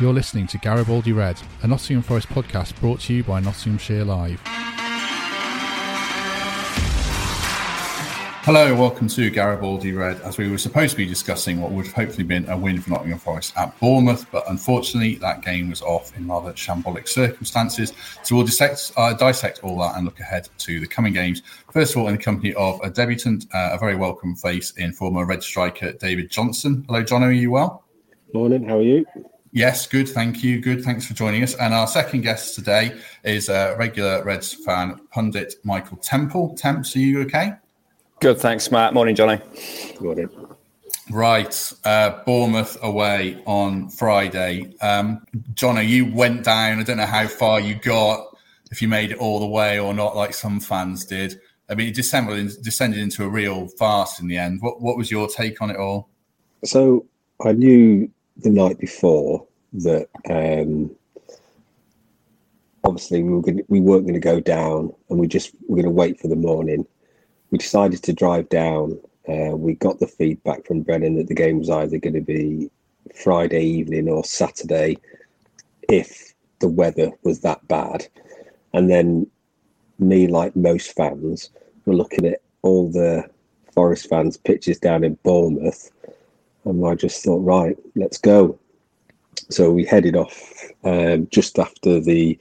You're listening to Garibaldi Red, a Nottingham Forest podcast brought to you by Nottinghamshire Live. Hello, welcome to Garibaldi Red. As we were supposed to be discussing what would have hopefully been a win for Nottingham Forest at Bournemouth, but unfortunately that game was off in rather shambolic circumstances. So we'll dissect, uh, dissect all that and look ahead to the coming games. First of all, in the company of a debutant, uh, a very welcome face in former Red striker David Johnson. Hello, John. Are you well? Morning. How are you? Yes, good. Thank you. Good. Thanks for joining us. And our second guest today is a regular Reds fan, pundit Michael Temple. Temps, are you okay? Good. Thanks, Matt. Morning, Johnny. Good morning. Right. Uh, Bournemouth away on Friday. Um, Johnny, you went down. I don't know how far you got, if you made it all the way or not, like some fans did. I mean, it descended, descended into a real farce in the end. What, what was your take on it all? So I knew the night before that um, obviously we were gonna, we weren't going to go down, and we just were going to wait for the morning. We decided to drive down. Uh, we got the feedback from Brennan that the game was either going to be Friday evening or Saturday, if the weather was that bad. And then me, like most fans, were looking at all the Forest fans' pitches down in Bournemouth and I just thought, right, let's go. So we headed off um, just after the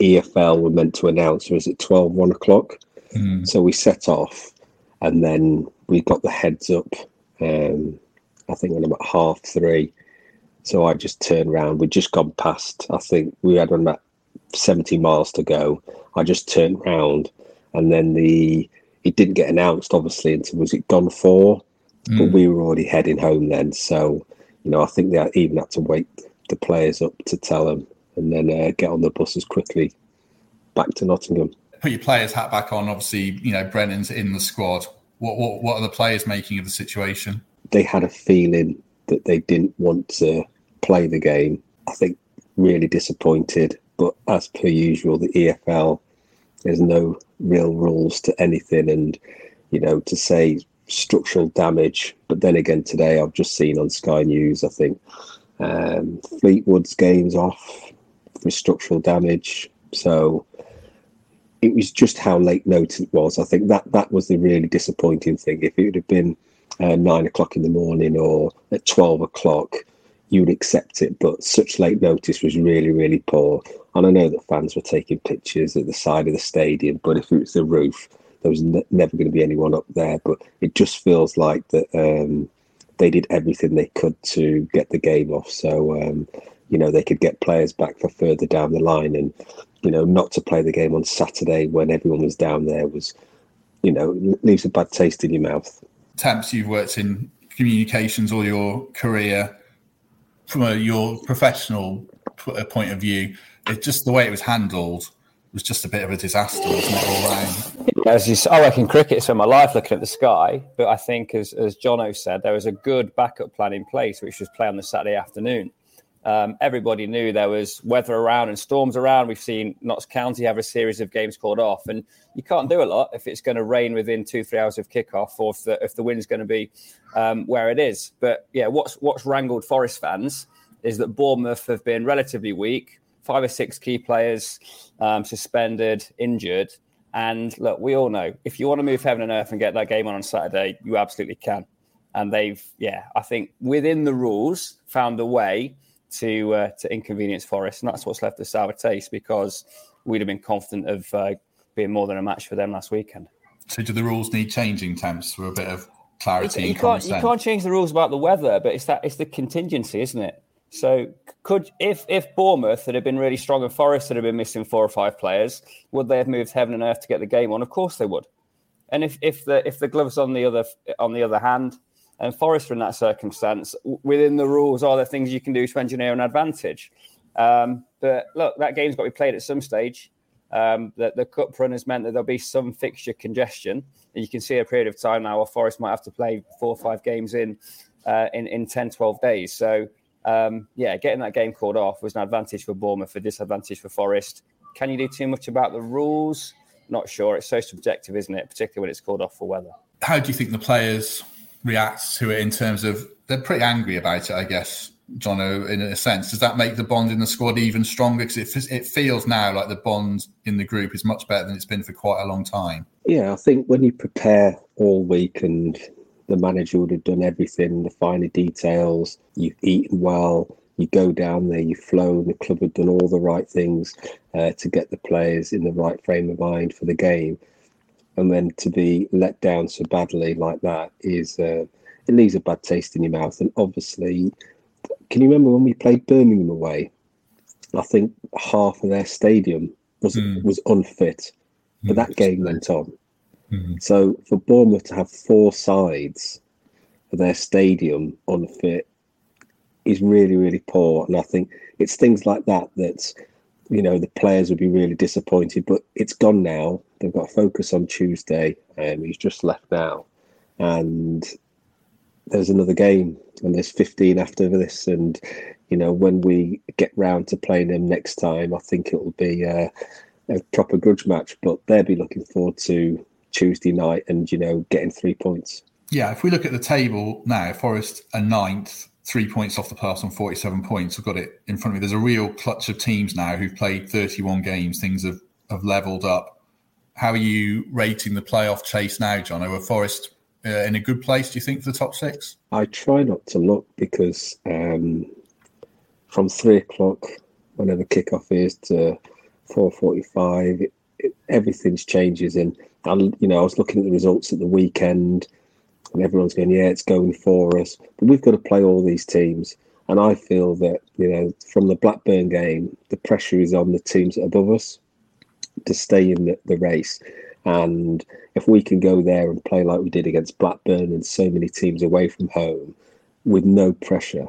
EFL were meant to announce. Was it 12, 1 o'clock? Mm. So we set off and then we got the heads up, um, I think, on about half three. So I just turned around. We'd just gone past, I think we had about 70 miles to go. I just turned round and then the, it didn't get announced, obviously, until was it gone four? Mm. But we were already heading home then. So, you know, I think they even had to wake the players up to tell them and then uh, get on the bus as quickly back to Nottingham. Put your players' hat back on. Obviously, you know, Brennan's in the squad. What, what, what are the players making of the situation? They had a feeling that they didn't want to play the game. I think really disappointed. But as per usual, the EFL, there's no real rules to anything. And, you know, to say structural damage. But then again, today I've just seen on Sky News, I think um, Fleetwood's game's off for structural damage. So it was just how late notice it was. I think that that was the really disappointing thing. If it would have been uh, nine o'clock in the morning or at 12 o'clock, you would accept it. But such late notice was really, really poor. And I know that fans were taking pictures at the side of the stadium, but if it was the roof, there was ne- never going to be anyone up there. But it just feels like that um, they did everything they could to get the game off. So um, you know they could get players back for further down the line, and you know not to play the game on Saturday when everyone was down there was, you know, leaves a bad taste in your mouth. Temps, you've worked in communications all your career. From a, your professional point of view, it's just the way it was handled was just a bit of a disaster, wasn't it? As you, say, I reckon cricket spent my life looking at the sky, but I think, as as Jono said, there was a good backup plan in place, which was play on the Saturday afternoon. Um, everybody knew there was weather around and storms around. We've seen Notts County have a series of games called off, and you can't do a lot if it's going to rain within two, three hours of kickoff, or if the if the wind's going to be um, where it is. But yeah, what's what's wrangled Forest fans is that Bournemouth have been relatively weak five or six key players um, suspended, injured. And look, we all know if you want to move heaven and earth and get that game on on Saturday, you absolutely can. And they've, yeah, I think within the rules, found a way to uh, to inconvenience Forest, and that's what's left a sour taste because we'd have been confident of uh, being more than a match for them last weekend. So, do the rules need changing, Temps, for a bit of clarity? You, you can't you can't change the rules about the weather, but it's that it's the contingency, isn't it? So could if if Bournemouth that had been really strong and Forest that had been missing four or five players, would they have moved heaven and earth to get the game on? Of course they would. And if, if the if the gloves on the other on the other hand, And Forest, in that circumstance, within the rules, are there things you can do to engineer an advantage? Um, but look, that game's got to be played at some stage. Um, the, the cup run has meant that there'll be some fixture congestion. And you can see a period of time now where Forest might have to play four or five games in uh, in, in 10, 12 days. So, um, yeah, getting that game called off was an advantage for Bournemouth, a disadvantage for Forest. Can you do too much about the rules? Not sure. It's so subjective, isn't it? Particularly when it's called off for weather. How do you think the players react to it in terms of they're pretty angry about it, I guess, Jono, in a sense. Does that make the bond in the squad even stronger? Because it, it feels now like the bond in the group is much better than it's been for quite a long time. Yeah, I think when you prepare all week and the manager would have done everything, the finer details, you've eaten well, you go down there, you've flown, the club have done all the right things uh, to get the players in the right frame of mind for the game. And then to be let down so badly like that is, uh, it leaves a bad taste in your mouth. And obviously, can you remember when we played Birmingham away? I think half of their stadium was mm. was unfit, but mm. that game went on. Mm. So for Bournemouth to have four sides of their stadium unfit is really really poor, and I think it's things like that that you know the players would be really disappointed. But it's gone now. They've got to focus on Tuesday, he's just left now, and there's another game and there's 15 after this and you know when we get round to playing them next time i think it will be a, a proper grudge match but they'll be looking forward to tuesday night and you know getting three points. Yeah if we look at the table now forest are ninth three points off the pass on 47 points. I've got it in front of me. There's a real clutch of teams now who've played 31 games. Things have, have leveled up. How are you rating the playoff chase now john? Over forest uh, in a good place, do you think, for the top six? I try not to look because um, from three o'clock, whenever kickoff is, to four forty-five, everything's changes. And I, you know, I was looking at the results at the weekend, and everyone's going, "Yeah, it's going for us," but we've got to play all these teams. And I feel that you know, from the Blackburn game, the pressure is on the teams above us to stay in the, the race. And if we can go there and play like we did against Blackburn and so many teams away from home with no pressure,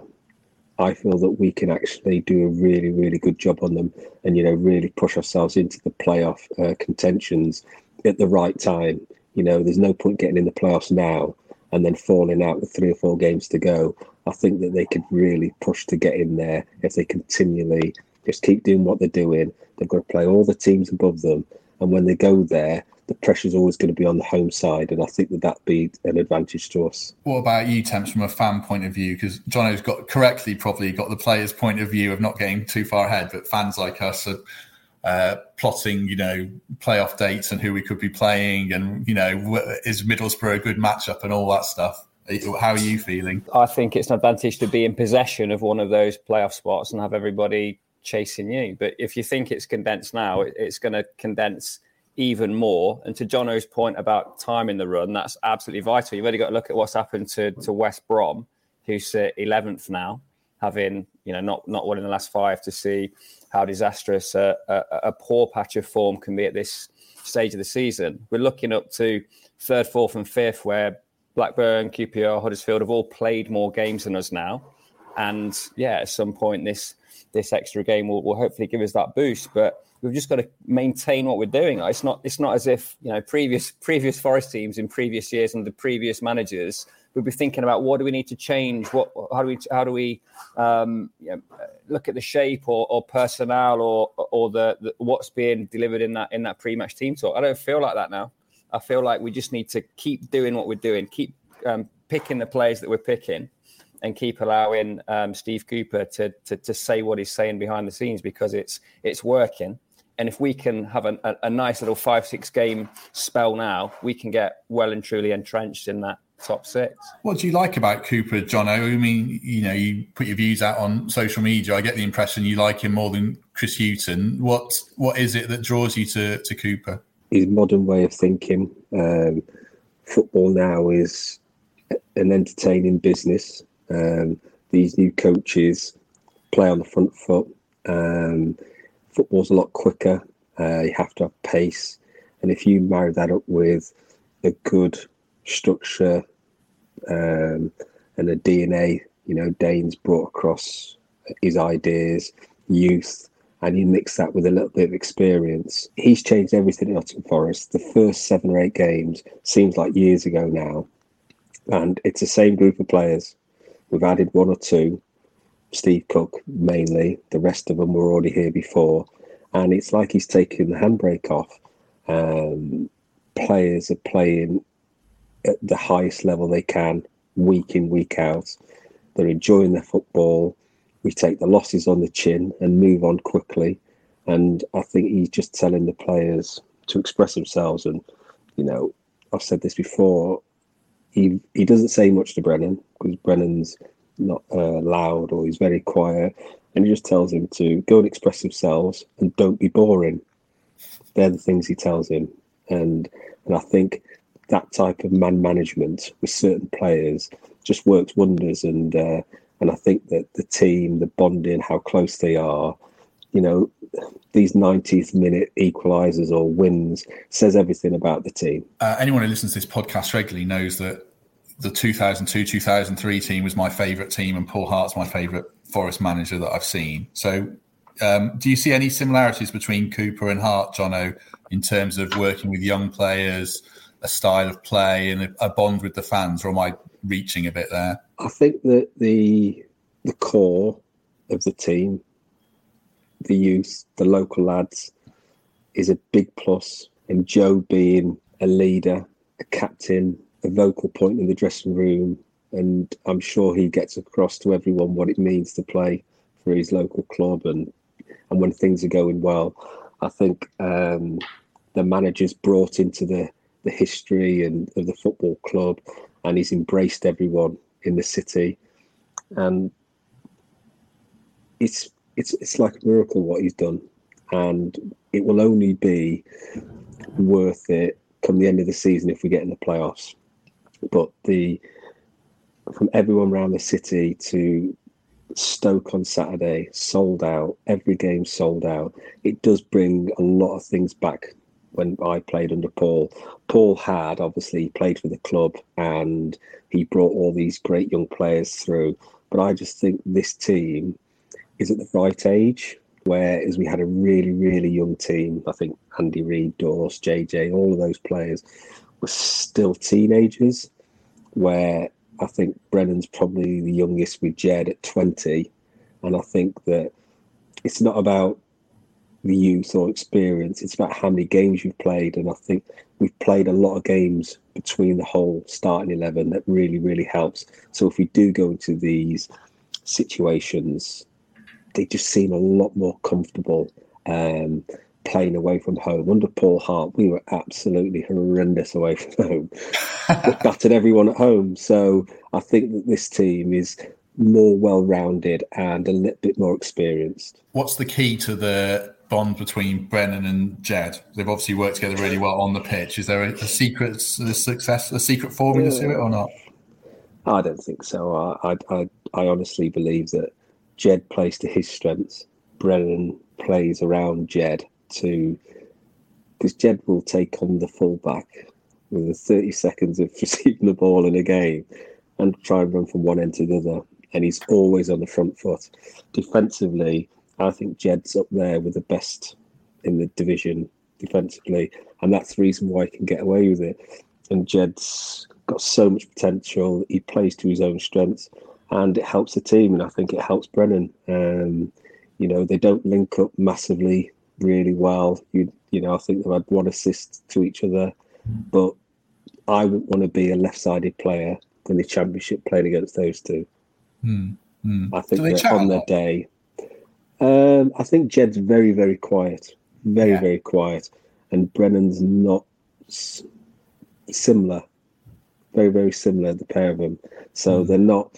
I feel that we can actually do a really, really good job on them and, you know, really push ourselves into the playoff uh, contentions at the right time. You know, there's no point getting in the playoffs now and then falling out with three or four games to go. I think that they could really push to get in there if they continually just keep doing what they're doing. They've got to play all the teams above them. And when they go there, the pressure's always going to be on the home side, and I think that that'd be an advantage to us. What about you, Temps, from a fan point of view? Because Jono's got correctly probably got the player's point of view of not getting too far ahead, but fans like us are uh, plotting, you know, playoff dates and who we could be playing, and you know, is Middlesbrough a good matchup and all that stuff. How are you feeling? I think it's an advantage to be in possession of one of those playoff spots and have everybody chasing you. But if you think it's condensed now, it's going to condense even more. And to Jono's point about time in the run, that's absolutely vital. You've only got to look at what's happened to, to West Brom, who's eleventh now, having you know not not won in the last five, to see how disastrous a, a, a, poor patch of form can be at this stage of the season. We're looking up to third, fourth, and fifth, where Blackburn, QPR, Huddersfield have all played more games than us now. And yeah, at some point this this extra game will, will hopefully give us that boost. But we've just got to maintain what we're doing. It's not it's not as if you know previous previous Forest teams in previous years and the previous managers would be thinking about what do we need to change, what how do we how do we um, you know, look at the shape or, or personnel or or the, the, what's being delivered in that in that pre-match team talk. I don't feel like that now. I feel like we just need to keep doing what we're doing, keep um, picking the players that we're picking and keep allowing um, Steve Cooper to, to, to say what he's saying behind the scenes because it's it's working. And if we can have a, a, nice little five, six game spell now, we can get well and truly entrenched in that top six. What do you like about Cooper, John? I mean, you know, you put your views out on social media. I get the impression you like him more than Chris Hughton. What what is it that draws you to, to Cooper? His modern way of thinking. Um, football now is an entertaining business. Um, these new coaches play on the front foot. Um, football's a lot quicker. Uh, you have to have pace, and if you marry that up with a good structure, um, and the DNA. You know, Dane's brought across his ideas, youth, and you mix that with a little bit of experience. He's changed everything at Nottingham Forest. The first seven or eight games seems like years ago now, and it's the same group of players. We've added one or two, Steve Cook mainly. The rest of them were already here before, and it's like he's taken the handbrake off. Um, players are playing at the highest level they can, week in, week out. They're enjoying their football. We take the losses on the chin and move on quickly. And I think he's just telling the players to express themselves. And, you know, I've said this before. He, he doesn't say much to Brennan because Brennan's not uh, loud or he's very quiet. And he just tells him to go and express themselves and don't be boring. They're the things he tells him. And and I think that type of man management with certain players just works wonders. And uh, and I think that the team, the bonding, how close they are, you know, these 90th minute equalizers or wins says everything about the team. Uh, anyone who listens to this podcast regularly knows that the 2002 2003 team was my favourite team, and Paul Hart's my favourite Forest manager that I've seen. So, um, do you see any similarities between Cooper and Hart, Jono, in terms of working with young players, a style of play, and a, a bond with the fans, or am I reaching a bit there? I think that the the core of the team, the youth, the local lads, is a big plus. And Joe being a leader, a captain, a vocal point in the dressing room, and I'm sure he gets across to everyone what it means to play for his local club and and when things are going well. I think um, the manager's brought into the the history and of the football club, and he's embraced everyone in the city, and it's it's it's like a miracle what he's done, and it will only be worth it come the end of the season if we get in the playoffs. But the from everyone around the city to Stoke on Saturday, sold out, every game sold out. It does bring a lot of things back when I played under Paul. Paul had obviously played for the club and he brought all these great young players through. But I just think this team is at the right age, whereas we had a really, really young team. I think Andy Reid, Daws, JJ, all of those players were still teenagers, where I think Brennan's probably the youngest with Jed at 20. And I think that it's not about the youth or experience. It's about how many games you've played. And I think we've played a lot of games between the whole starting 11 that really, really helps. So if we do go into these situations, they just seem a lot more comfortable um, playing away from home. Under Paul Hart, we were absolutely horrendous away from home. we battered everyone at home. So I think that this team is more well rounded and a little bit more experienced. What's the key to the bond between Brennan and Jed? They've obviously worked together really well on the pitch. Is there a, a secret a success, a secret formula to it or not? I don't think so. I, I, I honestly believe that Jed plays to his strengths. Brennan plays around Jed to because Jed will take on the fullback with 30 seconds of receiving the ball in a game and try and run from one end to the other. And he's always on the front foot. Defensively, I think Jed's up there with the best in the division defensively, and that's the reason why he can get away with it. And Jed's got so much potential. He plays to his own strengths, and it helps the team. And I think it helps Brennan. Um, you know, they don't link up massively, really well. You, you know, I think they've had one assist to each other, but I wouldn't want to be a left-sided player in the championship playing against those two. Hmm. Hmm. I think they're on their day. Um, I think Jed's very, very quiet, very, yeah. very quiet, and Brennan's not s- similar, very, very similar. The pair of them, so mm. they're not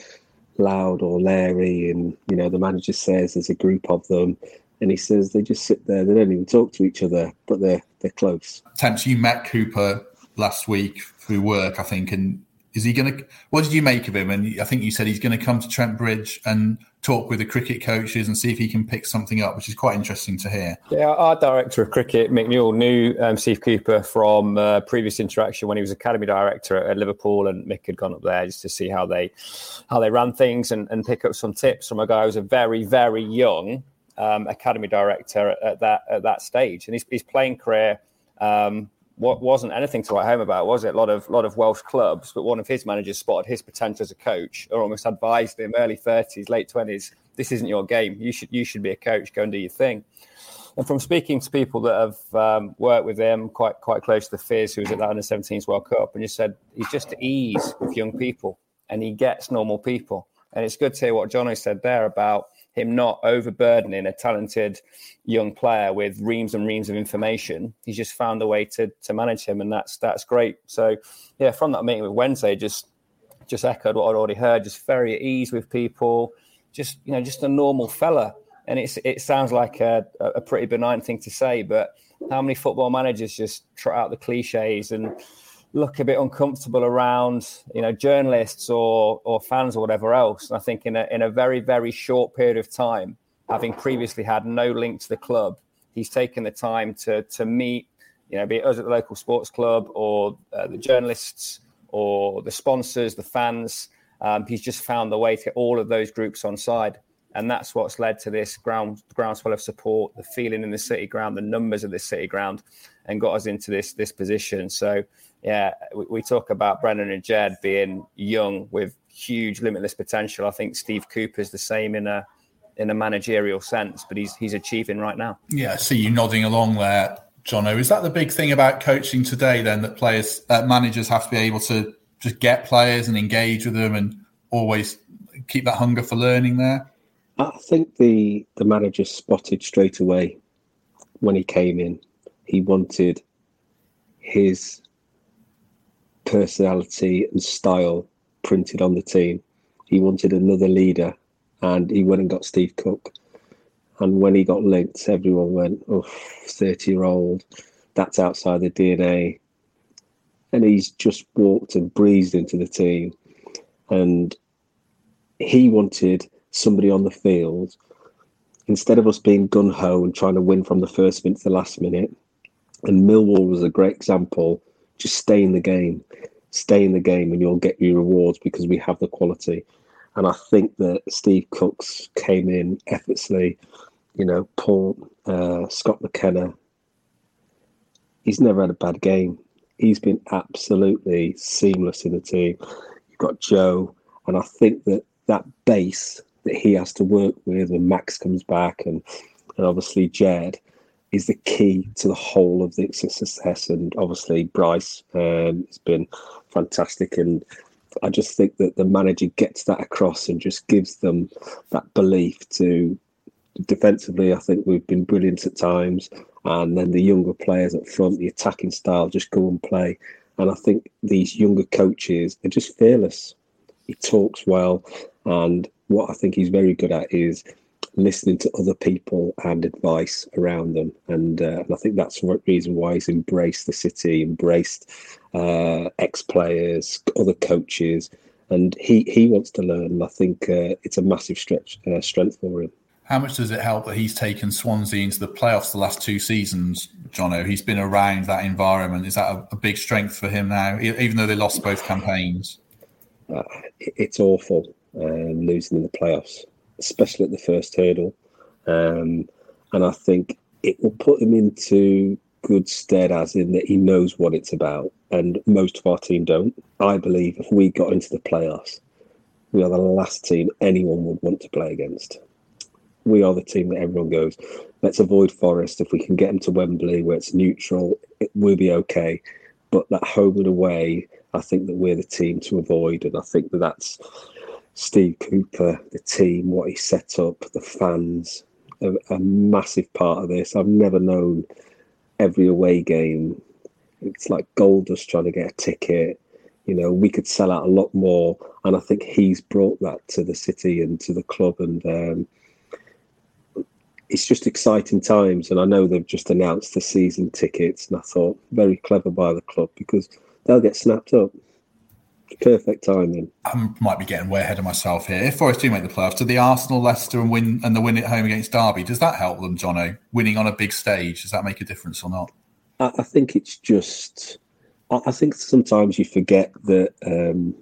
loud or leery. And you know, the manager says there's a group of them, and he says they just sit there. They don't even talk to each other, but they're they're close. Temps, you met Cooper last week through work, I think, and is he going to? What did you make of him? And I think you said he's going to come to Trent Bridge and talk with the cricket coaches and see if he can pick something up, which is quite interesting to hear. Yeah, our director of cricket, Mick Newell, knew um, Steve Cooper from uh, previous interaction when he was academy director at, at, Liverpool, and Mick had gone up there just to see how they how they ran things and, and pick up some tips from a guy who was a very very young um, academy director at, at, that at that stage, and his, his playing career. Um, what wasn't anything to write home about, was it? A lot of lot of Welsh clubs, but one of his managers spotted his potential as a coach, or almost advised him early thirties, late twenties. This isn't your game. You should you should be a coach. Go and do your thing. And from speaking to people that have um, worked with him quite quite close to the Fizz, who was at that under 17s World Cup, and just said he's just at ease with young people, and he gets normal people. And it's good to hear what Jono said there about him not overburdening a talented young player with reams and reams of information. He's just found a way to to manage him, and that's that's great. So yeah, from that meeting with Wednesday, just just echoed what I'd already heard. Just very at ease with people. Just you know, just a normal fella. And it's it sounds like a, a pretty benign thing to say, but how many football managers just trot out the cliches and look a bit uncomfortable around you know journalists or or fans or whatever else. And I think in a in a very very short period of time, having previously had no link to the club, he's taken the time to to meet you know be it us at the local sports club or uh, the journalists or the sponsors, the fans. Um, he's just found the way to get all of those groups on side. And that's what's led to this ground groundswell of support, the feeling in the city ground, the numbers of the city ground, and got us into this this position. So yeah, we, we, talk about Brennan and Jed being young with huge limitless potential. I think Steve Cooper's the same in a in a managerial sense, but he's he's achieving right now. Yeah, I see you nodding along there, Jono. Is that the big thing about coaching today? Then that players, uh, managers have to be able to just get players and engage with them, and always keep that hunger for learning there. I think the the manager spotted straight away when he came in. He wanted his personality and style printed on the team. He wanted another leader, and he went and got Steve Cook. And when he got linked, everyone went, "Oh, 30 year old, that's outside the DNA." And he's just walked and breezed into the team, and he wanted somebody on the field instead of us being gun ho and trying to win from the first minute to the last minute. And Millwall was a great example just stay in the game, stay in the game, and you'll get your rewards because we have the quality. And I think that Steve Cooks came in effortlessly. You know, Paul uh, Scott McKenna. He's never had a bad game. He's been absolutely seamless in the team. You've got Joe, and I think that that base that he has to work with when Max comes back, and and obviously Jed, is the key to the whole of the success. And obviously, Brice um, has been fantastic. And I just think that the manager gets that across and just gives them that belief to defensively. I think we've been brilliant at times. And then the younger players up front, the attacking style, just go and play. And I think these younger coaches are just fearless. He talks well. And what I think he's very good at is listening to other people and advice around them. And, uh, and I think that's the reason why he's embraced the city, embraced uh, ex players, other coaches. And he, he wants to learn. And I think uh, it's a massive stretch uh, strength for him. How much does it help that he's taken Swansea into the playoffs the last two seasons, Jono? He's been around that environment. Is that a, a big strength for him now, even though they lost both campaigns? Uh, it's awful um, losing in the playoffs especially at the first hurdle. Um, and I think it will put him into good stead, as in that he knows what it's about. And most of our team don't. I believe if we got into the playoffs, we are the last team anyone would want to play against. We are the team that everyone goes, let's avoid Forest. If we can get them to Wembley where it's neutral, it will be okay. But that home and away, I think that we're the team to avoid. And I think that that's Steve Cooper, the team, what he set up, the fans, a, a massive part of this. I've never known every away game. It's like gold dust trying to get a ticket. You know, we could sell out a lot more, and I think he's brought that to the city and to the club, and um, it's just exciting times. And I know they've just announced the season tickets, and I thought very clever by the club because they'll get snapped up Perfect timing. I might be getting way ahead of myself here. If Forest do make the playoffs, do the Arsenal, Leicester, and win and the win at home against Derby, does that help them, Jono? Winning on a big stage, does that make a difference or not? I, I think it's just. I, I think sometimes you forget that um,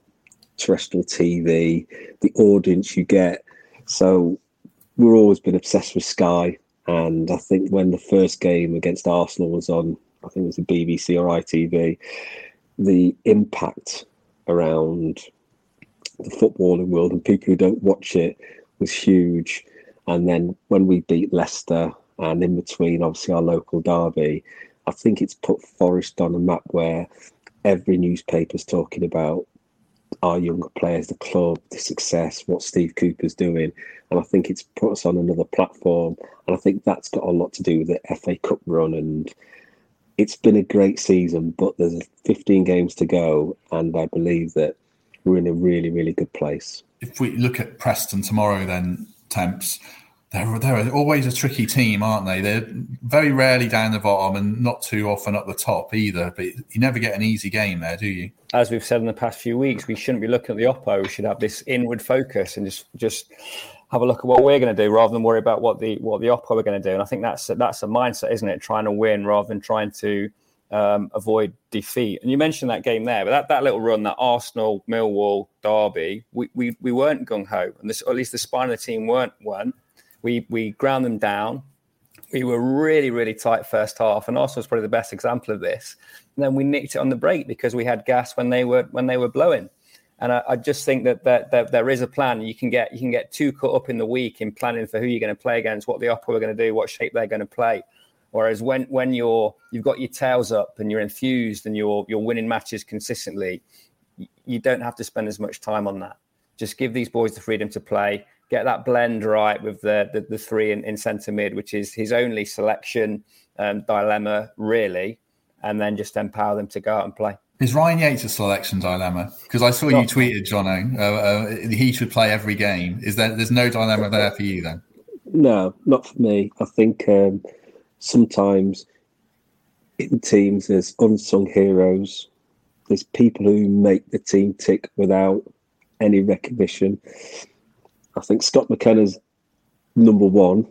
terrestrial TV, the audience you get. So we're always been obsessed with Sky, and I think when the first game against Arsenal was on, I think it was the BBC or ITV, the impact around the footballing world and people who don't watch it was huge. And then when we beat Leicester and in between, obviously, our local derby, I think it's put Forest on a map where every newspaper's talking about our younger players, the club, the success, what Steve Cooper's doing. And I think it's put us on another platform. And I think that's got a lot to do with the FA Cup run. And it's been a great season, but there's 15 games to go. And I believe that we're in a really, really good place. If we look at Preston tomorrow, then, Temps, they're, they're always a tricky team, aren't they? They're very rarely down the bottom and not too often up the top either. But you never get an easy game there, do you? As we've said in the past few weeks, we shouldn't be looking at the Oppo. We should have this inward focus and just just have a look at what we're going to do rather than worry about what the what the Oppo are going to do. And I think that's that's a mindset, isn't it? Trying to win rather than trying to um, avoid defeat. And you mentioned that game there, but that, that little run, that Arsenal, Millwall, Derby, we, we, we weren't gung ho, and this, at least the spine of the team weren't weren't. We we ground them down. We were really really tight first half, and Arsenal was probably the best example of this. And then we nicked it on the break because we had gas when they were when they were blowing. And I, I just think that, that, that there is a plan. You can get you can get too caught up in the week in planning for who you're going to play against, what the Oppo are going to do, what shape they're going to play. Whereas when when you're you've got your tails up and you're enthused and you're you're winning matches consistently, you don't have to spend as much time on that. Just give these boys the freedom to play, get that blend right with the the, the three in, in centre mid, which is his only selection um, dilemma really, and then just empower them to go out and play. Is Ryan Yates a selection dilemma? Because I saw you tweeted, Jono, uh, uh, he should play every game. Is there? There's no dilemma there for you then? No, not for me. I think um, sometimes in teams there's unsung heroes. There's people who make the team tick without any recognition. I think Scott McKenna's number one,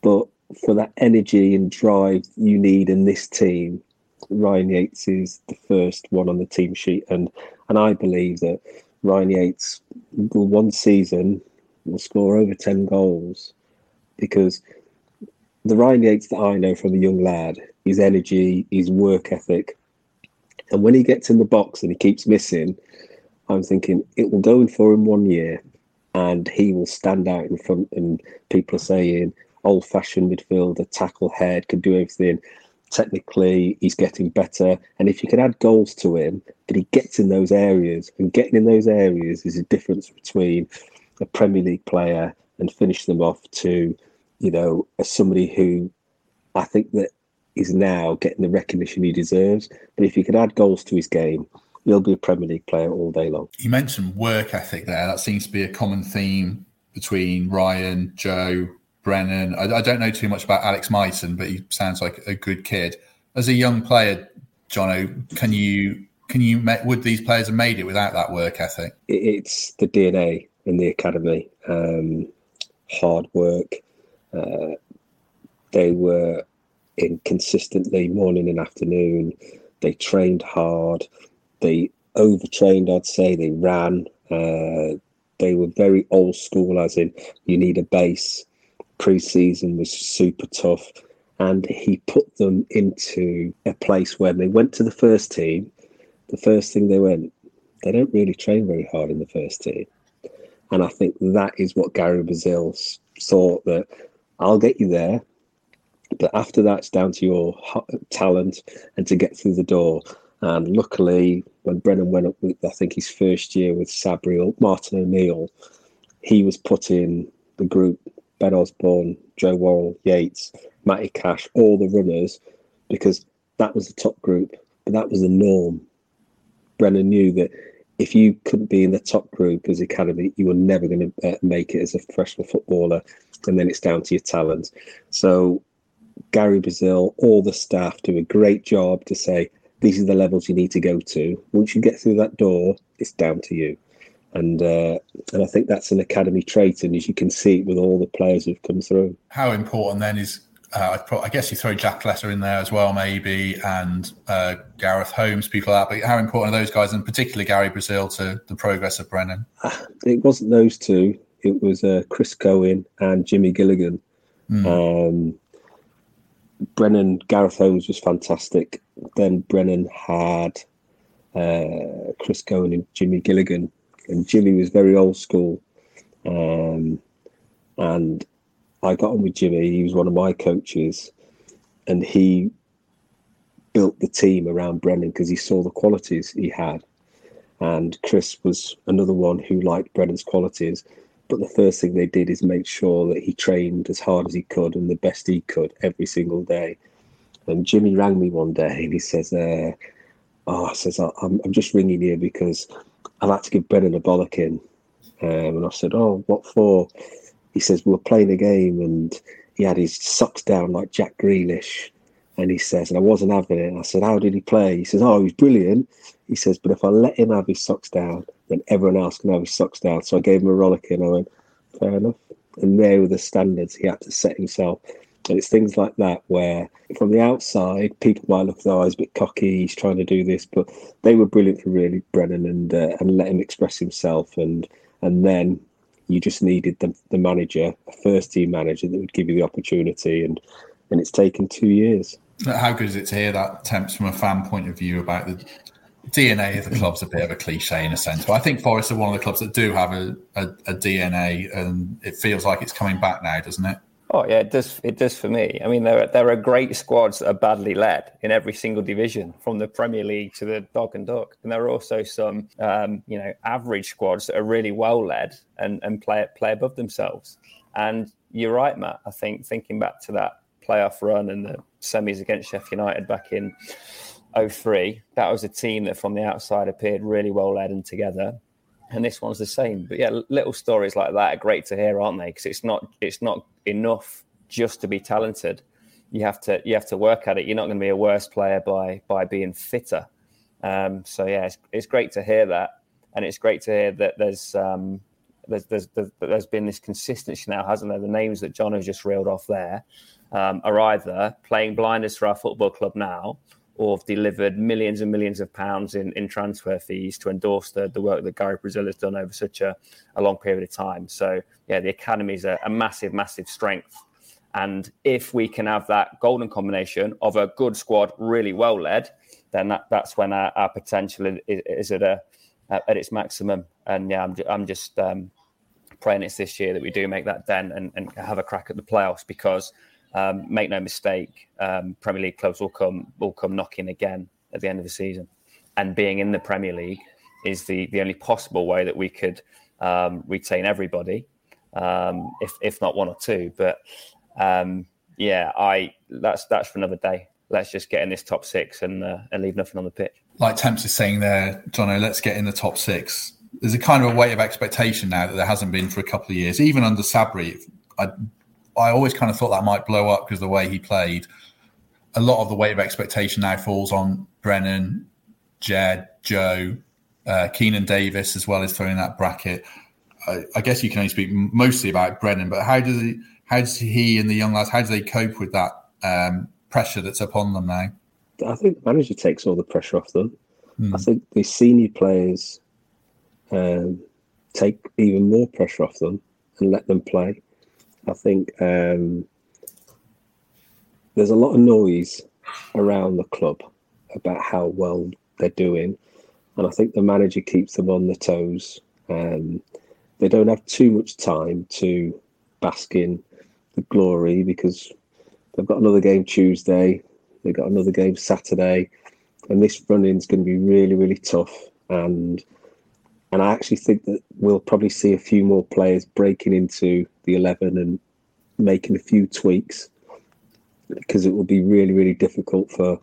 but for that energy and drive you need in this team, Ryan Yates is the first one on the team sheet, and and I believe that Ryan Yates will one season will score over ten goals because the Ryan Yates that I know from a young lad, his energy, his work ethic, and when he gets in the box and he keeps missing, I'm thinking it will go in for him one year, and he will stand out in front, and people are saying old-fashioned midfielder, tackle head, can do everything technically he's getting better. And if you can add goals to him but he gets in those areas. And getting in those areas is a difference between a premier league player and finish them off to you know as somebody who i think that is now getting the recognition he deserves. But if you can add goals to his game he'll be a premier league player all day long. You mentioned work ethic there. That seems to be a common theme between ryan joe Brennan. I, I, don't know too much about Alex Mighten, but he sounds like a good kid. As a young player, Jono, can you can you would these players have made it without that work ethic? It's the DNA in the academy. Um, hard work. Uh, they were in consistently morning and afternoon. They trained hard. They overtrained, I'd say. They ran. Uh, they were very old school, as in you need a base pre-season was super tough and he put them into a place where they went to the first team. The first thing they went they don't really train very hard in the first team. And i think that is what gary brazil thought that i'll get you there but after that it's down to your talent and to get through the door. And luckily when brennan went up with i think his first year with sabri martin o'neill he was put in the group Ben Osborne, Joe Worrall, Yates, Matty Cash, all the runners, because that was the top group, but that was the norm. Brennan knew that if you couldn't be in the top group as academy, you were never going to uh, make it as a professional footballer, and then it's down to your talent. So Gary Brazil, all the staff do a great job to say, these are the levels you need to go to. Once you get through that door, it's down to you. And uh, and I think that's an academy trait, and as you can see it with all the players who've come through. How important then is uh, I guess you throw Jack Lester in there as well, maybe, and uh, Gareth Holmes, people like that. But how important are those guys, and particularly Gary Brazil, to the progress of Brennan? It wasn't those two. It was uh, Chris Cohen and Jimmy Gilligan. Mm. Um, Brennan, Gareth Holmes was fantastic. Then Brennan had uh, Chris Cohen and Jimmy Gilligan, and Jimmy was very old school. Um, and I got on with Jimmy. He was one of my coaches, and he built the team around Brennan because he saw the qualities he had. And Chris was another one who liked Brennan's qualities. But the first thing they did is make sure that he trained as hard as he could and the best he could every single day. And Jimmy rang me one day and he says, uh, "Oh, says I'm, I'm just ringing you because I'd like to give Brennan a bollocking." Um, and I said, "Oh, what for?" he says we were playing a game and he had his socks down like Jack Grealish. And he says, and I wasn't having it. I said, How did he play? He says, Oh, he was brilliant. He says, But if I let him have his socks down, then everyone else can have his socks down. So I gave him a rollick and I went, Fair enough. And there were the standards he had to set himself. And it's things like that where, from the outside, people might look, at oh, he's a bit cocky, he's trying to do this, but they were brilliant for really Brennan and uh, and let him express himself. And and then you just needed the, the manager, a first team manager that would give you the opportunity, and and it's taken two years. How good is it to hear that temps from a fan point of view about the DNA of the club's a bit of a cliche in a sense, but I think Forest are one of the clubs that do have a, a, a DNA, and it feels like it's coming back now, doesn't it? Oh yeah, it does. It does for me. I mean, there are, there are great squads that are badly led in every single division, from the Premier League to the Dog and Duck, and there are also some, um, you know, average squads that are really well led and and play play above themselves. And you're right, Matt. I think thinking back to that playoff run and the semis against Sheffield United back in 03, that was a team that from the outside appeared really well led and together and this one's the same. But yeah, little stories like that are great to hear, aren't they? Because it's not it's not enough just to be talented. You have to you have to work at it. You're not going to be a worse player by by being fitter. Um, so yeah, it's, it's great to hear that, and it's great to hear that there's um, there's, there's, there's, been this consistency now, hasn't there? The names that John has just reeled off there um, are either playing blinders for our football club now, or have delivered millions and millions of pounds in, in transfer fees to endorse the, the work that Gary Brazil has done over such a, a long period of time. So, yeah, the academy is a, a, massive, massive strength. And if we can have that golden combination of a good squad, really well led, then that, that's when our, our potential is, is, at, a, at its maximum. And yeah, I'm, I'm just um, praying it's this year that we do make that dent and, and have a crack at the playoffs because um, make no mistake, um, Premier League clubs will come will come knocking again at the end of the season, and being in the Premier League is the the only possible way that we could um, retain everybody, um, if if not one or two. But um, yeah, I that's that's for another day. Let's just get in this top six and uh, and leave nothing on the pitch. Like Temps is saying there, Jono, let's get in the top six. There's a kind of a weight of expectation now that there hasn't been for a couple of years. Even under Sabri, I I always kind of thought that might blow up because the way he played. A lot of the weight of expectation now falls on Brennan, Jed, Joe, uh, Keinan Davis, as well as throwing that bracket. I, I, guess you can only speak mostly about Brennan, but how does he, how does he and the young lads how do they cope with that um, pressure that's upon them now? I think the manager takes all the pressure off them. Mm. I think the senior players um, take even more pressure off them and let them play. I think um, there's a lot of noise around the club about how well they're doing, and I think the manager keeps them on their toes. Um, they don't have too much time to bask in the glory because they've got another game Tuesday, they've got another game Saturday, and this run in is going to be really, really tough. And and I actually think that we'll probably see a few more players breaking into the 11 and making a few tweaks because it will be really, really difficult for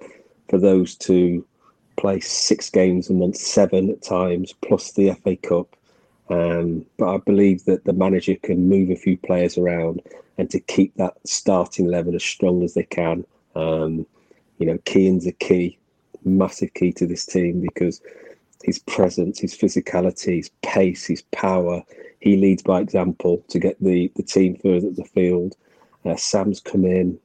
for those to play six games and month, seven at times, plus the FA Cup. Um, but I believe that the manager can move a few players around and to keep that starting level as strong as they can. Um, you know, Keane's a key massive key to this team because his presence, his physicality, his pace, his power. He leads by example to get the, the team further up the field. Uh, Sam's come in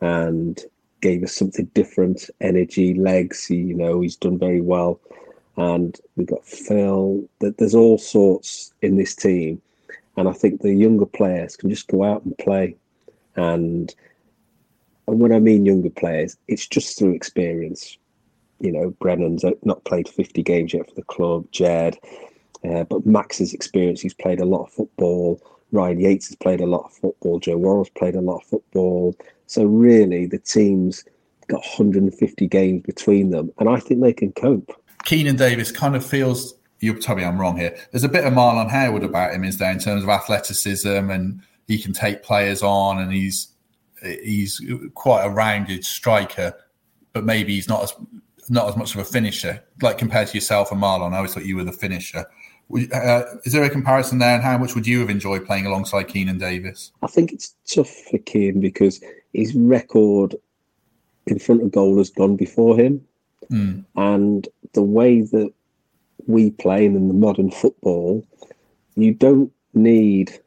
and gave us something different, energy, legs. He, you know, he's done very well. And we've got Phil. There's all sorts in this team. And I think the younger players can just go out and play. And and when I mean younger players, it's just through experience. You know, Brennan's not played 50 games yet for the club, Jed, uh, but Max's experience, he's played a lot of football. Ryan Yates has played a lot of football. Joe Worrall's played a lot of football. So really, the team's got 150 games between them, and I think they can cope. Keinan Davis kind of feels. You'll tell me I'm wrong here. There's a bit of Marlon Harewood about him, is there, in terms of athleticism, and he can take players on, and he's he's quite a rounded striker, but maybe he's not as not as much of a finisher. Like compared to yourself and Marlon, I always thought you were the finisher. Uh, is there a comparison there, and how much would you have enjoyed playing alongside Keinan Davis? I think it's tough for Keinan because his record in front of goal has gone before him, mm. and the way that we play in the modern football, you don't need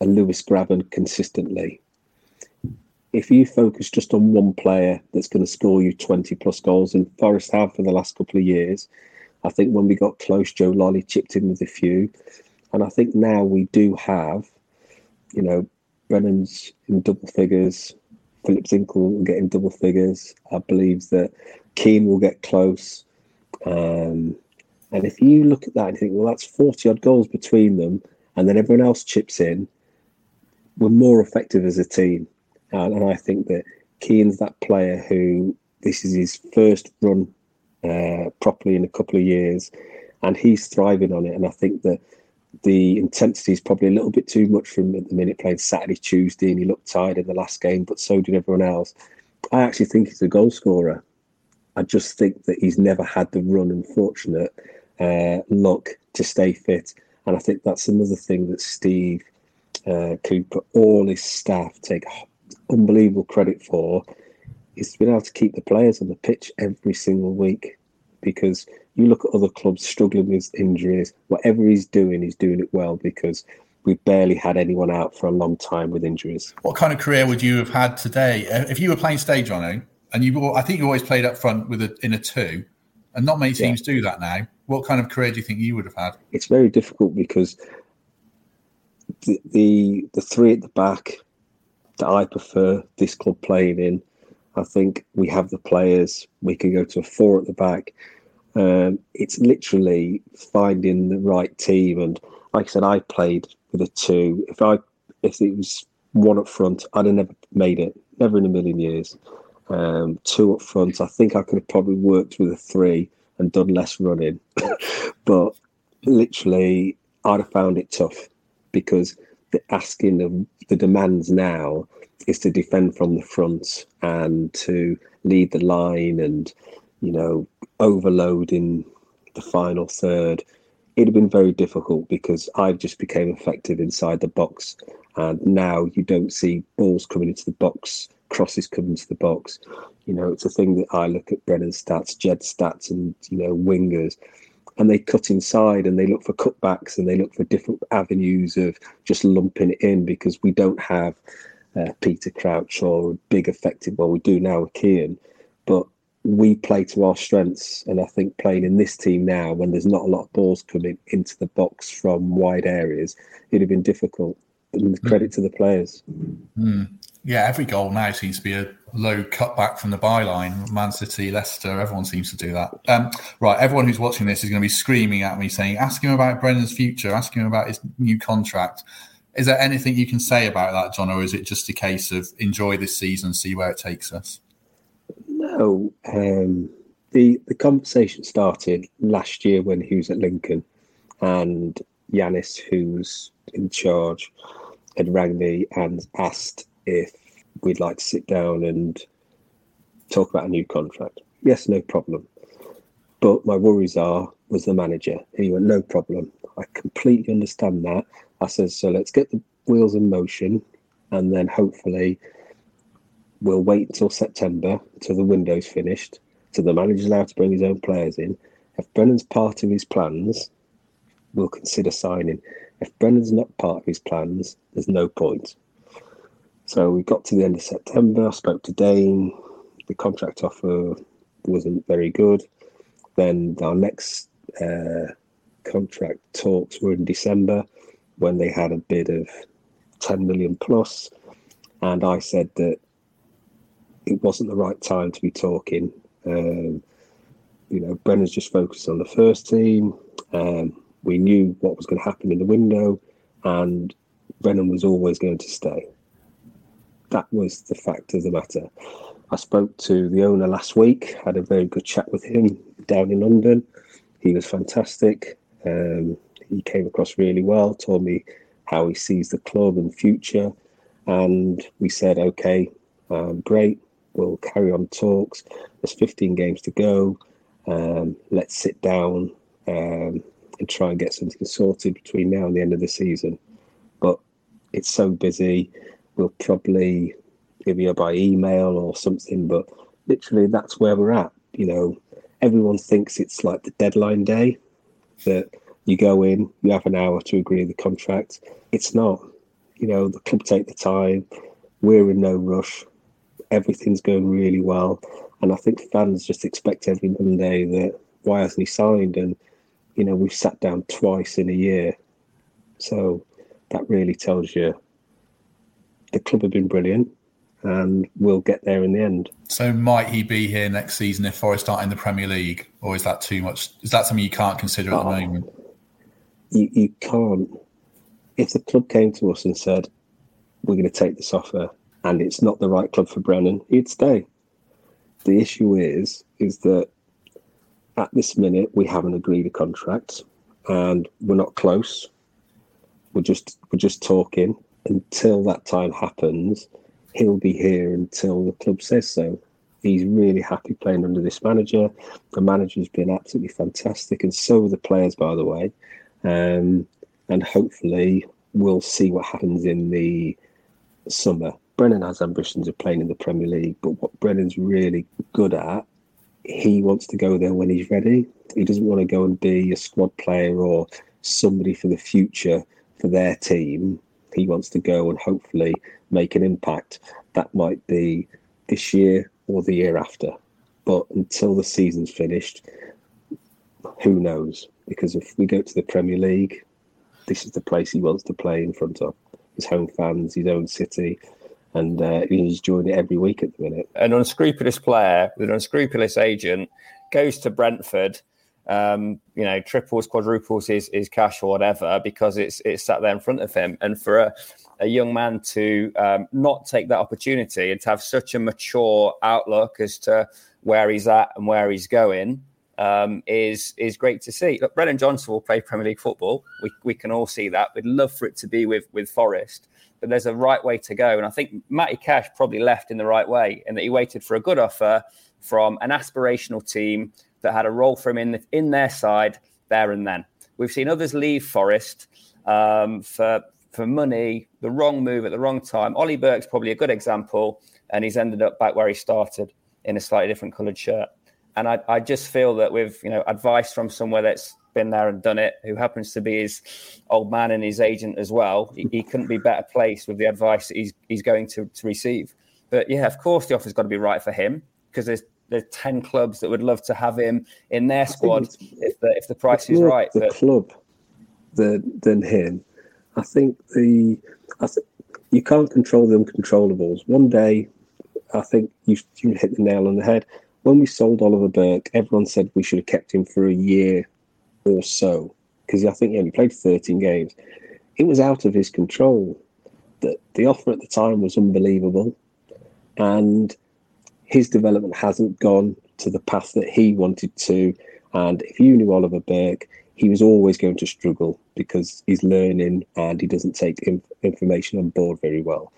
a Lewis Grabban consistently if you focus just on one player that's going to score you 20 plus goals, and Forest have for the last couple of years, I think when we got close, Joe Lolley chipped in with a few. And I think now we do have, you know, Brennan's in double figures, Philip Zinkel will get in double figures. I believe that Keane will get close. Um, and if you look at that and think, well, that's 40 odd goals between them, and then everyone else chips in, we're more effective as a team. And, and I think that Keane's that player who this is his first run uh, properly in a couple of years, and he's thriving on it. And I think that the intensity is probably a little bit too much for him at the minute playing Saturday, Tuesday, and he looked tired in the last game, but so did everyone else. I actually think he's a goal scorer. I just think that he's never had the run and uh, luck to stay fit. And I think that's another thing that Steve uh, Cooper, all his staff take unbelievable credit for is to be able to keep the players on the pitch every single week. Because you look at other clubs struggling with injuries, whatever he's doing, he's doing it well because we've barely had anyone out for a long time with injuries. What kind of career would you have had today uh, if you were playing stage on and you? I think you always played up front with a in a two, and not many teams yeah. do that now. What kind of career do you think you would have had? It's very difficult because the the, the three at the back that I prefer this club playing in. I think we have the players. We can go to a four at the back. Um, it's literally finding the right team. And like I said, I played with a two. If I if it was one up front, I'd have never made it. Never in a million years. Um, two up front, I think I could have probably worked with a three and done less running. but literally, I'd have found it tough because asking of the demands now is to defend from the front and to lead the line and you know overload in the final third. It'd have been very difficult because I've just became effective inside the box and now you don't see balls coming into the box crosses coming into the box. You know it's a thing that I look at Brennan's stats Jed stats and you know wingers and they cut inside and they look for cutbacks and they look for different avenues of just lumping it in because we don't have uh, Peter Crouch or a big effective well we do now with Kian but we play to our strengths. And I think playing in this team now when there's not a lot of balls coming into the box from wide areas it'd have been difficult. And credit to the players. Mm yeah, every goal now seems to be a low cutback from the byline. Man City, Leicester, everyone seems to do that. Um, right, everyone who's watching this is going to be screaming at me saying, ask him about Brennan's future, ask him about his new contract. Is there anything you can say about that, John, or is it just a case of enjoy this season, see where it takes us? No. Um, the, the conversation started last year when he was at Lincoln and Yanis, who's in charge, had rang me and asked if we'd like to sit down and talk about a new contract. Yes, no problem. But my worries are was the manager. He went, no problem. I completely understand that. I said, so let's get the wheels in motion and then hopefully we'll wait until September until the window's finished So the manager's allowed to bring his own players in. If Brennan's part of his plans, we'll consider signing. If Brennan's not part of his plans, there's no point. So we got to the end of September. I spoke to Dane. The contract offer wasn't very good. Then our next uh, contract talks were in December when they had a bid of 10 million plus. And I said that it wasn't the right time to be talking. Um, you know, Brennan's just focused on the first team. Um, we knew what was going to happen in the window, and Brennan was always going to stay. That was the fact of the matter. I spoke to the owner last week, had a very good chat with him down in London. He was fantastic. Um, he came across really well, told me how he sees the club and future. And we said, okay, um, great, we'll carry on talks. There's 15 games to go. Um, let's sit down um, and try and get something sorted between now and the end of the season. But it's so busy. We'll probably give you by email or something. But literally, that's where we're at. You know, everyone thinks it's like the deadline day that you go in, you have an hour to agree the contract. It's not. You know, the club take the time. We're in no rush. Everything's going really well. And I think fans just expect every Monday that why hasn't he signed? And, you know, we've sat down twice in a year. So that really tells you the club have been brilliant and we'll get there in the end. So might he be here next season if Forest start in the Premier League? Or is that too much? Is that something you can't consider at oh, the ah. moment? You, you can't. If the club came to us and said, we're going to take this offer and it's not the right club for Brennan, he'd stay. The issue is, is that at this minute we haven't agreed a contract and we're not close. We're just we're just talking. Until that time happens, he'll be here until the club says so. He's really happy playing under this manager. The manager's been absolutely fantastic, and so are the players, by the way. Um, and hopefully, we'll see what happens in the summer. Brennan has ambitions of playing in the Premier League, but what Brennan's really good at, he wants to go there when he's ready. He doesn't want to go and be a squad player or somebody for the future for their team. He wants to go and hopefully make an impact. That might be this year or the year after. But until the season's finished, who knows? Because if we go to the Premier League, this is the place he wants to play in front of his home fans, his own city, and uh, he's enjoying it every week at the minute. An unscrupulous player with an unscrupulous agent goes to Brentford um, you know, triples, quadruples his, his cash or whatever because it's it's sat there in front of him. And for a, a young man to um, not take that opportunity and to have such a mature outlook as to where he's at and where he's going um, is is great to see. Look, Brennan Johnson will play Premier League football. We, we can all see that. We'd love for it to be with with Forest, but there's a right way to go. And I think Matty Cash probably left in the right way in that he waited for a good offer from an aspirational team that had a role for him in, in their side there and then. We've seen others leave Forest um, for for money, the wrong move at the wrong time. Ollie Burke's probably a good example, and he's ended up back where he started in a slightly different coloured shirt. And I, I just feel that with you know advice from somewhere that's been there and done it, who happens to be his old man and his agent as well, he, he couldn't be better placed with the advice that he's he's going to, to receive. But yeah, of course the offer's got to be right for him because there's there's ten clubs that would love to have him in their squad if the if the price is right. The but... club than than him. I think the I think you can't control the uncontrollables. One day, I think you you hit the nail on the head. When we sold Oliver Burke, everyone said we should have kept him for a year or so because I think he only played 13 games. It was out of his control. The, the offer at the time was unbelievable. And his development hasn't gone to the path that he wanted to. And if you knew Oliver Burke, he was always going to struggle because he's learning and he doesn't take information on board very well.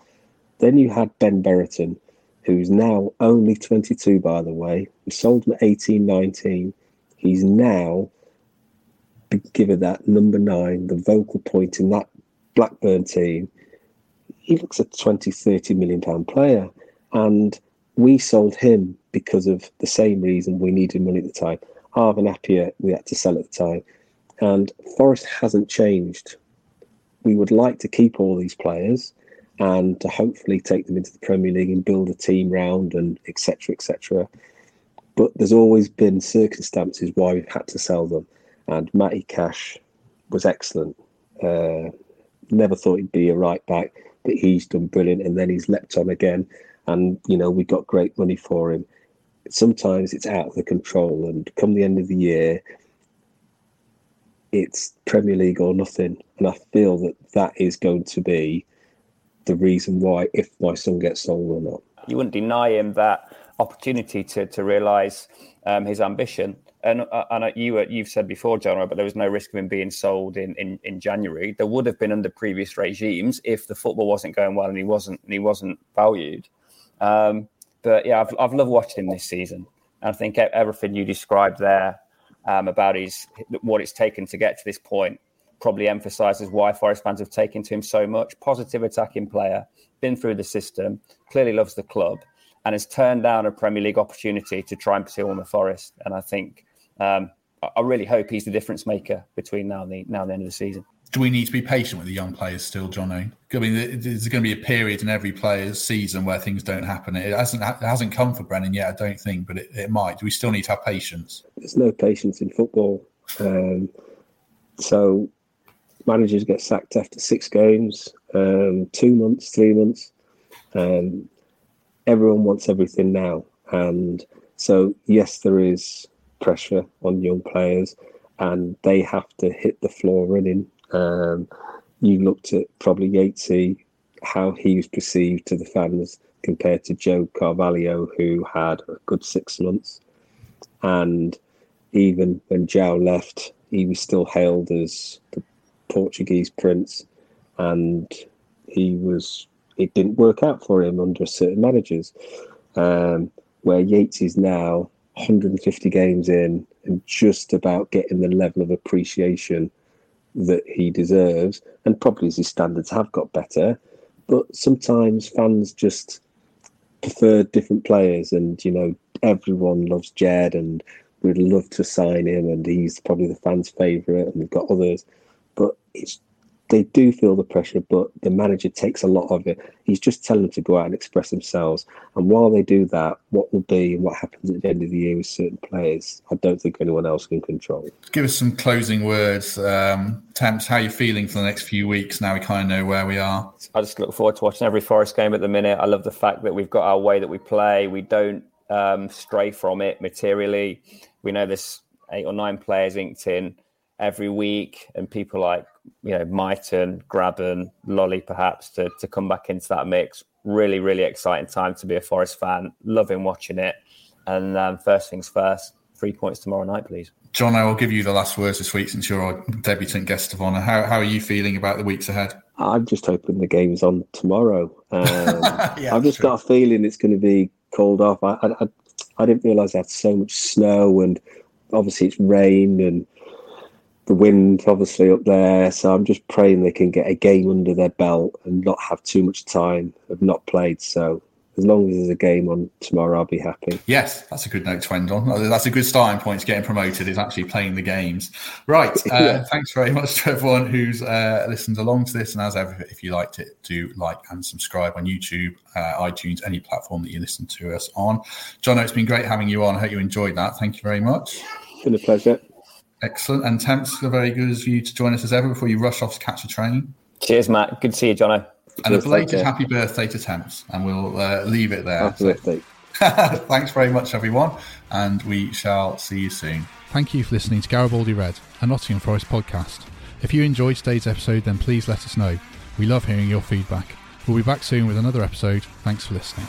Then you had Ben Brereton, who's now only 22, by the way. We sold him at 18, 19. He's now given that number nine, the vocal point in that Blackburn team. He looks a 20, 30 million pound player. And we sold him because of the same reason we needed money at the time. Arvin Appiah, we had to sell at the time. And Forest hasn't changed. We would like to keep all these players and to hopefully take them into the Premier League and build a team round and etc. etc. But there's always been circumstances why we've had to sell them. And Matty Cash was excellent. Uh, never thought he'd be a right back, but he's done brilliant. And then he's leapt on again. And, you know, we got great money for him. Sometimes it's out of the control. And come the end of the year, it's Premier League or nothing. And I feel that that is going to be the reason why, if my son gets sold or not. You wouldn't deny him that opportunity to, to realise um, his ambition. And, uh, and you, you've said before, John, but there was no risk of him being sold in, in, in January. There would have been under previous regimes if the football wasn't going well and he wasn't and he wasn't valued. Um, but yeah, I've, I've loved watching him this season. And I think everything you described there um, about his what it's taken to get to this point probably emphasises why Forest fans have taken to him so much. Positive attacking player, been through the system, clearly loves the club, and has turned down a Premier League opportunity to try and pursue on the Forest. And I think um, I really hope he's the difference maker between now and the now and the end of the season do we need to be patient with the young players still, Johnny? I mean, there's going to be a period in every player's season where things don't happen. It hasn't it hasn't come for Brennan yet, I don't think, but it, it might. Do we still need to have patience? There's no patience in football. Um, so managers get sacked after six games, um, two months, three months. Um, everyone wants everything now, and so yes, there is pressure on young players, and they have to hit the floor running um, you looked at probably Yatesy, how he was perceived to the fans compared to João Carvalho, who had a good six months. And even when João left, he was still hailed as the Portuguese prince. And he was, it didn't work out for him under certain managers. Um, where Yates is now 150 games in and just about getting the level of appreciation that he deserves, and probably his standards have got better. But sometimes fans just prefer different players, and you know everyone loves Jed, and we'd love to sign him, and he's probably the fans' favourite, and we've got others. But it's they do feel the pressure, but the manager takes a lot of it. He's just telling them to go out and express themselves. And while they do that, what will be and what happens at the end of the year with certain players, I don't think anyone else can control. Give us some closing words. Um, Temps, how are you feeling for the next few weeks? Now we kind of know where we are. I just look forward to watching every Forest game at the minute. I love the fact that we've got our way that we play. We don't um, stray from it materially. We know there's eight or nine players inked in every week, and people like you know Mighten, Grabban, Lolley, perhaps to to come back into that mix. Really, really exciting time to be a Forest fan. Loving watching it. And um, first things first, three points tomorrow night, please. John, I will give you the last words this week since you're our debutant guest of honour. How, how are you feeling about the weeks ahead? I'm just hoping the game's on tomorrow. Um, yeah, I've just true. got a feeling it's going to be called off. I, I, I didn't realise I had so much snow and obviously it's rain and the wind obviously up there. So I'm just praying they can get a game under their belt and not have too much time of not played. So as long as there's a game on tomorrow, I'll be happy. Yes, that's a good note to end on. That's a good starting point to getting promoted is actually playing the games. Right. Uh, yeah. Thanks very much to everyone who's uh, listened along to this. And as ever, if you liked it, do like and subscribe on YouTube, uh, iTunes, any platform that you listen to us on. John, it's been great having you on. I hope you enjoyed that. Thank you very much. It's been a pleasure. Excellent. And Temps, are very good of you to join us as ever before you rush off to catch a train. Cheers, Matt. Good to see you, Jono. And a belated happy birthday to Temps. And we'll uh, leave it there. Happy birthday. Thanks very much, everyone. And we shall see you soon. Thank you for listening to Garibaldi Red, a Nottingham Forest podcast. If you enjoyed today's episode, then please let us know. We love hearing your feedback. We'll be back soon with another episode. Thanks for listening.